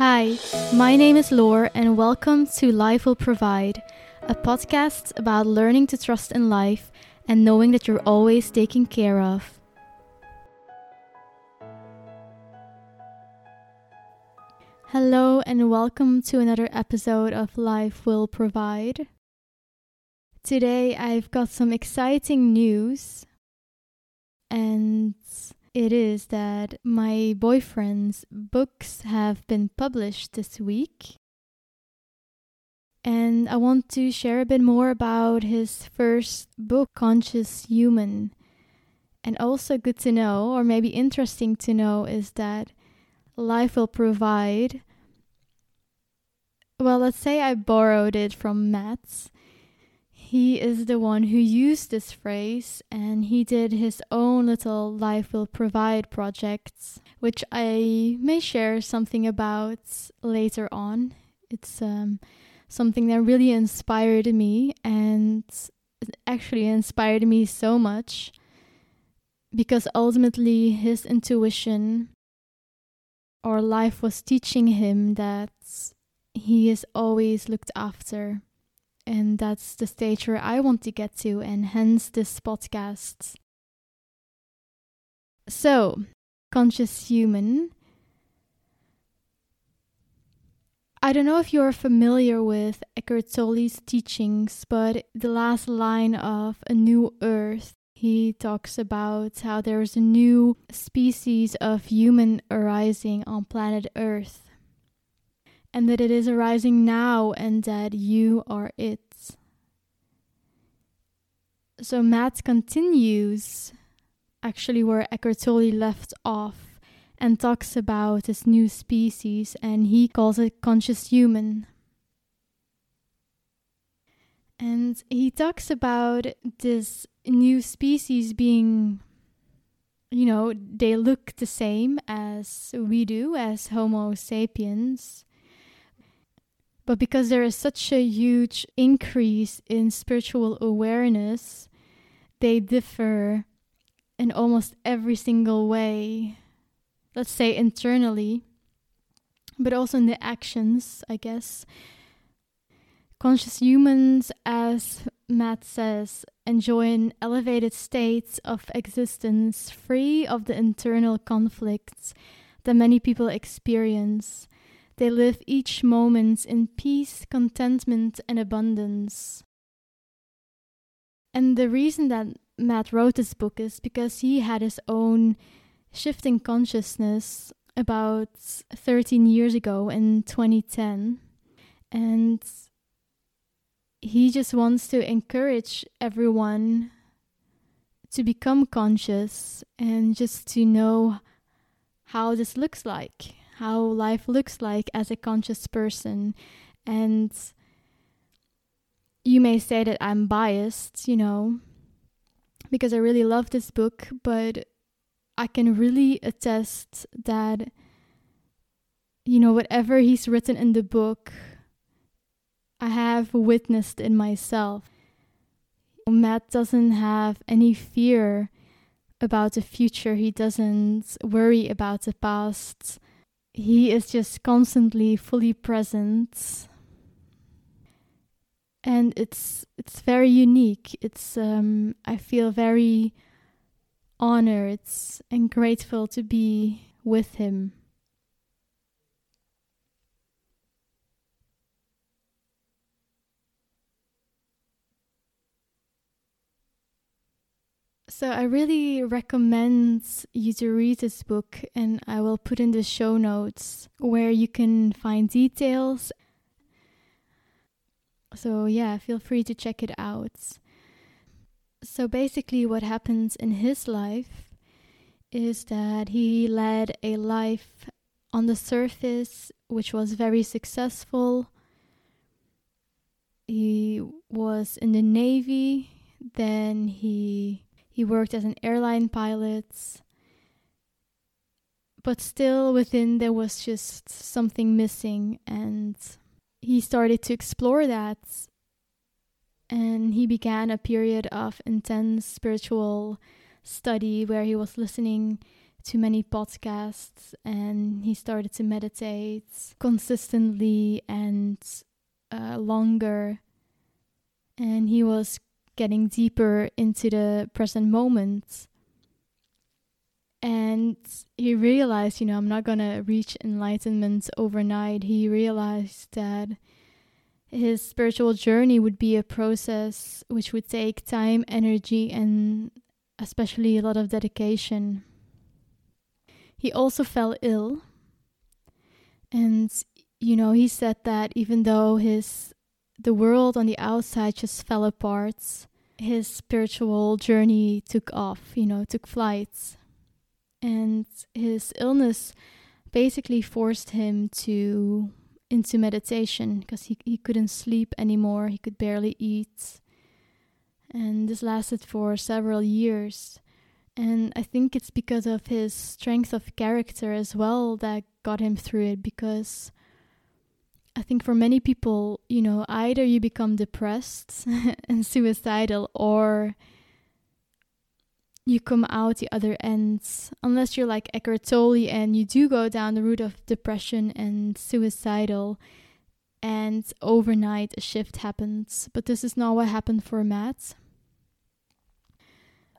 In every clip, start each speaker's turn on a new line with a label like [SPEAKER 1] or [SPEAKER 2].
[SPEAKER 1] Hi, my name is Lore, and welcome to Life Will Provide, a podcast about learning to trust in life and knowing that you're always taken care of. Hello, and welcome to another episode of Life Will Provide. Today, I've got some exciting news, and it is that my boyfriend's books have been published this week. And I want to share a bit more about his first book, Conscious Human. And also, good to know, or maybe interesting to know, is that life will provide. Well, let's say I borrowed it from Matt's he is the one who used this phrase and he did his own little life will provide projects which i may share something about later on. It's um, something that really inspired me and actually inspired me so much because ultimately his intuition or life was teaching him that he is always looked after and that's the stage where I want to get to, and hence this podcast. So, conscious human. I don't know if you're familiar with Eckhart Tolle's teachings, but the last line of A New Earth, he talks about how there's a new species of human arising on planet Earth and that it is arising now and that you are it. So Matt continues actually where Eckhart Tolle left off and talks about this new species and he calls it conscious human. And he talks about this new species being, you know, they look the same as we do, as Homo sapiens. But because there is such a huge increase in spiritual awareness, they differ in almost every single way. Let's say internally, but also in the actions, I guess. Conscious humans, as Matt says, enjoy an elevated state of existence free of the internal conflicts that many people experience they live each moment in peace, contentment, and abundance. And the reason that Matt wrote this book is because he had his own shifting consciousness about 13 years ago in 2010. And he just wants to encourage everyone to become conscious and just to know how this looks like how life looks like as a conscious person. And you may say that I'm biased, you know, because I really love this book, but I can really attest that, you know, whatever he's written in the book, I have witnessed in myself. Matt doesn't have any fear about the future, he doesn't worry about the past he is just constantly fully present. And it's it's very unique. It's um i feel very honored and grateful to be with him So I really recommend you to read this book, and I will put in the show notes where you can find details. So, yeah, feel free to check it out. So, basically, what happens in his life is that he led a life on the surface which was very successful. He was in the Navy, then he he worked as an airline pilot. But still, within there was just something missing, and he started to explore that. And he began a period of intense spiritual study where he was listening to many podcasts and he started to meditate consistently and uh, longer. And he was getting deeper into the present moment. And he realized, you know, I'm not going to reach enlightenment overnight. He realized that his spiritual journey would be a process which would take time, energy, and especially a lot of dedication. He also fell ill. And, you know, he said that even though his the world on the outside just fell apart, his spiritual journey took off, you know, took flight. And his illness basically forced him to into meditation because he, he couldn't sleep anymore, he could barely eat. And this lasted for several years. And I think it's because of his strength of character as well that got him through it because I think for many people, you know, either you become depressed and suicidal or you come out the other end. Unless you're like Eckhart Tolle and you do go down the route of depression and suicidal, and overnight a shift happens. But this is not what happened for Matt.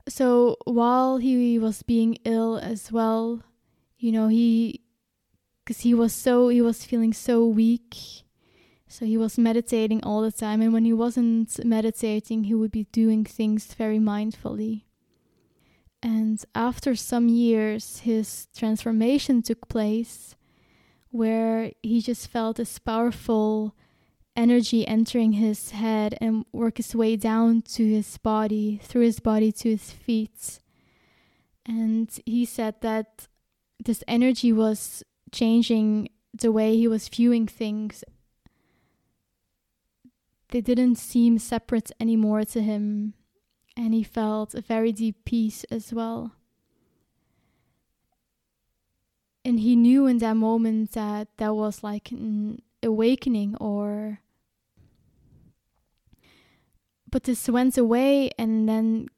[SPEAKER 1] So while he was being ill as well, you know, he because he was so he was feeling so weak. So he was meditating all the time and when he wasn't meditating he would be doing things very mindfully. And after some years his transformation took place where he just felt this powerful energy entering his head and work his way down to his body through his body to his feet. And he said that this energy was changing the way he was viewing things. They didn't seem separate anymore to him, and he felt a very deep peace as well. And he knew in that moment that that was like an awakening or. But this went away and then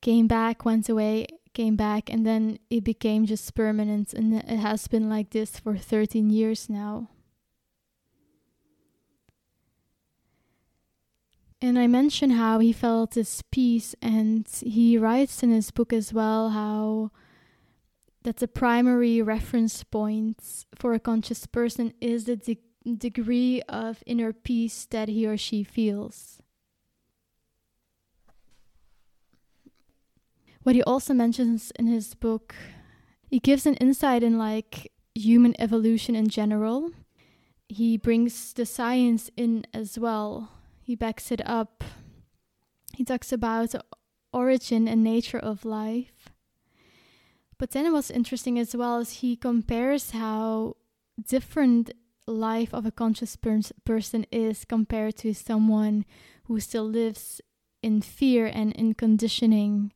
[SPEAKER 1] came back, went away, came back and then it became just permanent and it has been like this for 13 years now. And I mentioned how he felt this peace, and he writes in his book as well how that the primary reference point for a conscious person is the de- degree of inner peace that he or she feels. What he also mentions in his book, he gives an insight in like human evolution in general. He brings the science in as well. He backs it up. He talks about origin and nature of life. But then what's interesting as well is he compares how different life of a conscious per- person is compared to someone who still lives in fear and in conditioning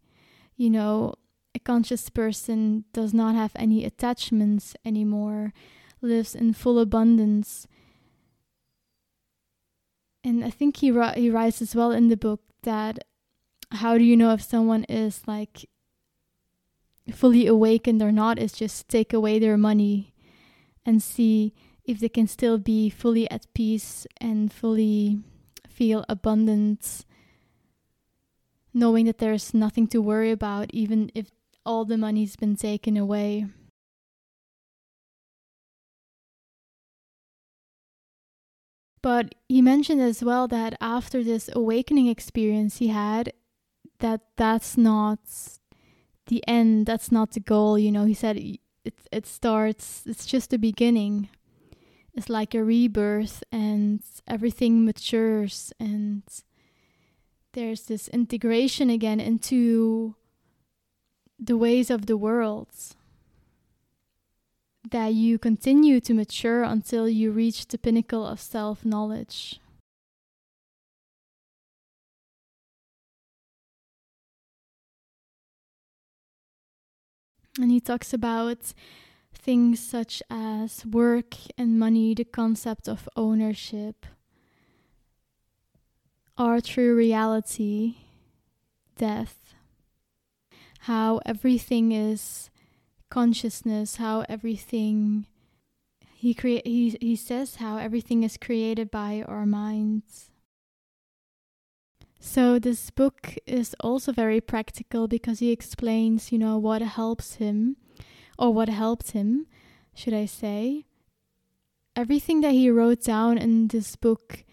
[SPEAKER 1] you know, a conscious person does not have any attachments anymore, lives in full abundance. And I think he he writes as well in the book that how do you know if someone is like fully awakened or not is just take away their money and see if they can still be fully at peace and fully feel abundance knowing that there's nothing to worry about, even if all the money's been taken away. But he mentioned as well that after this awakening experience he had, that that's not the end, that's not the goal. You know, he said it, it starts, it's just the beginning. It's like a rebirth, and everything matures and there's this integration again into the ways of the world that you continue to mature until you reach the pinnacle of self knowledge. And he talks about things such as work and money, the concept of ownership, our true reality, death. how everything is consciousness, how everything he create he he says how everything is created by our minds. So this book is also very practical because he explains, you know, what helps him or what helped him, should I say. Everything that he wrote down in this book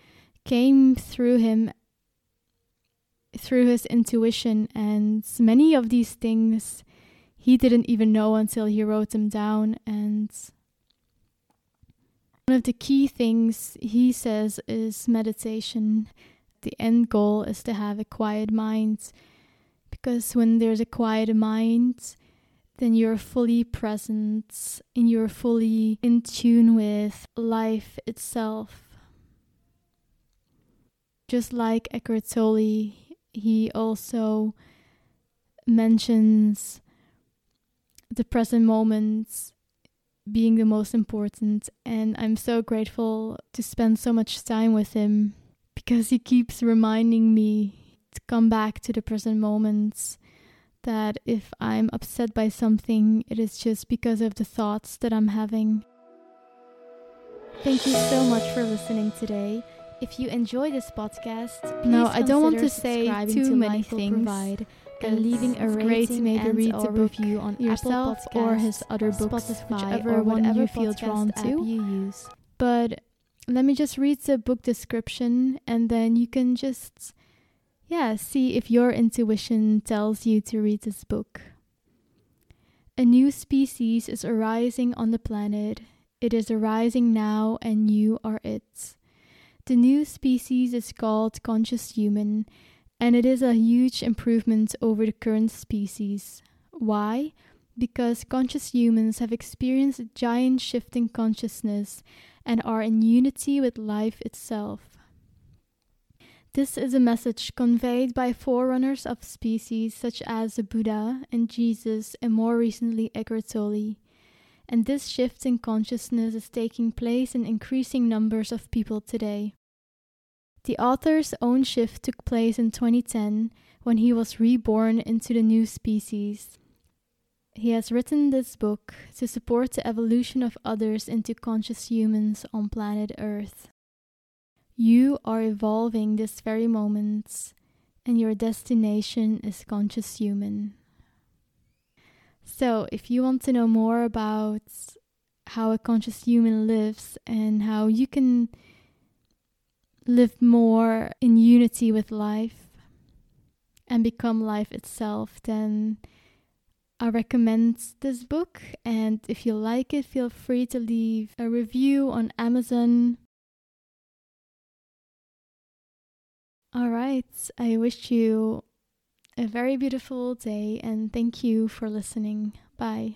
[SPEAKER 1] came through him through his intuition and many of these things he didn't even know until he wrote them down and one of the key things he says is meditation the end goal is to have a quiet mind because when there's a quiet mind then you're fully present and you're fully in tune with life itself. Just like Eckhart Tolle, he also mentions the present moment being the most important, and I'm so grateful to spend so much time with him because he keeps reminding me to come back to the present moments. That if I'm upset by something, it is just because of the thoughts that I'm having. Thank you so much for listening today. If you enjoy this podcast, no, I don't want to say too to many things. Provide and leaving a rating great to maybe read the review on yourself or his other books, Spotify, whichever or one you feel drawn to. You use. But let me just read the book description and then you can just yeah, see if your intuition tells you to read this book. A new species is arising on the planet. It is arising now, and you are it. The new species is called conscious human, and it is a huge improvement over the current species. Why? Because conscious humans have experienced a giant shift in consciousness and are in unity with life itself. This is a message conveyed by forerunners of species such as the Buddha and Jesus, and more recently Eckhart Tolle. And this shift in consciousness is taking place in increasing numbers of people today. The author's own shift took place in 2010 when he was reborn into the new species. He has written this book to support the evolution of others into conscious humans on planet Earth. You are evolving this very moment, and your destination is conscious human. So, if you want to know more about how a conscious human lives and how you can live more in unity with life and become life itself, then I recommend this book. And if you like it, feel free to leave a review on Amazon. All right. I wish you a very beautiful day and thank you for listening. Bye.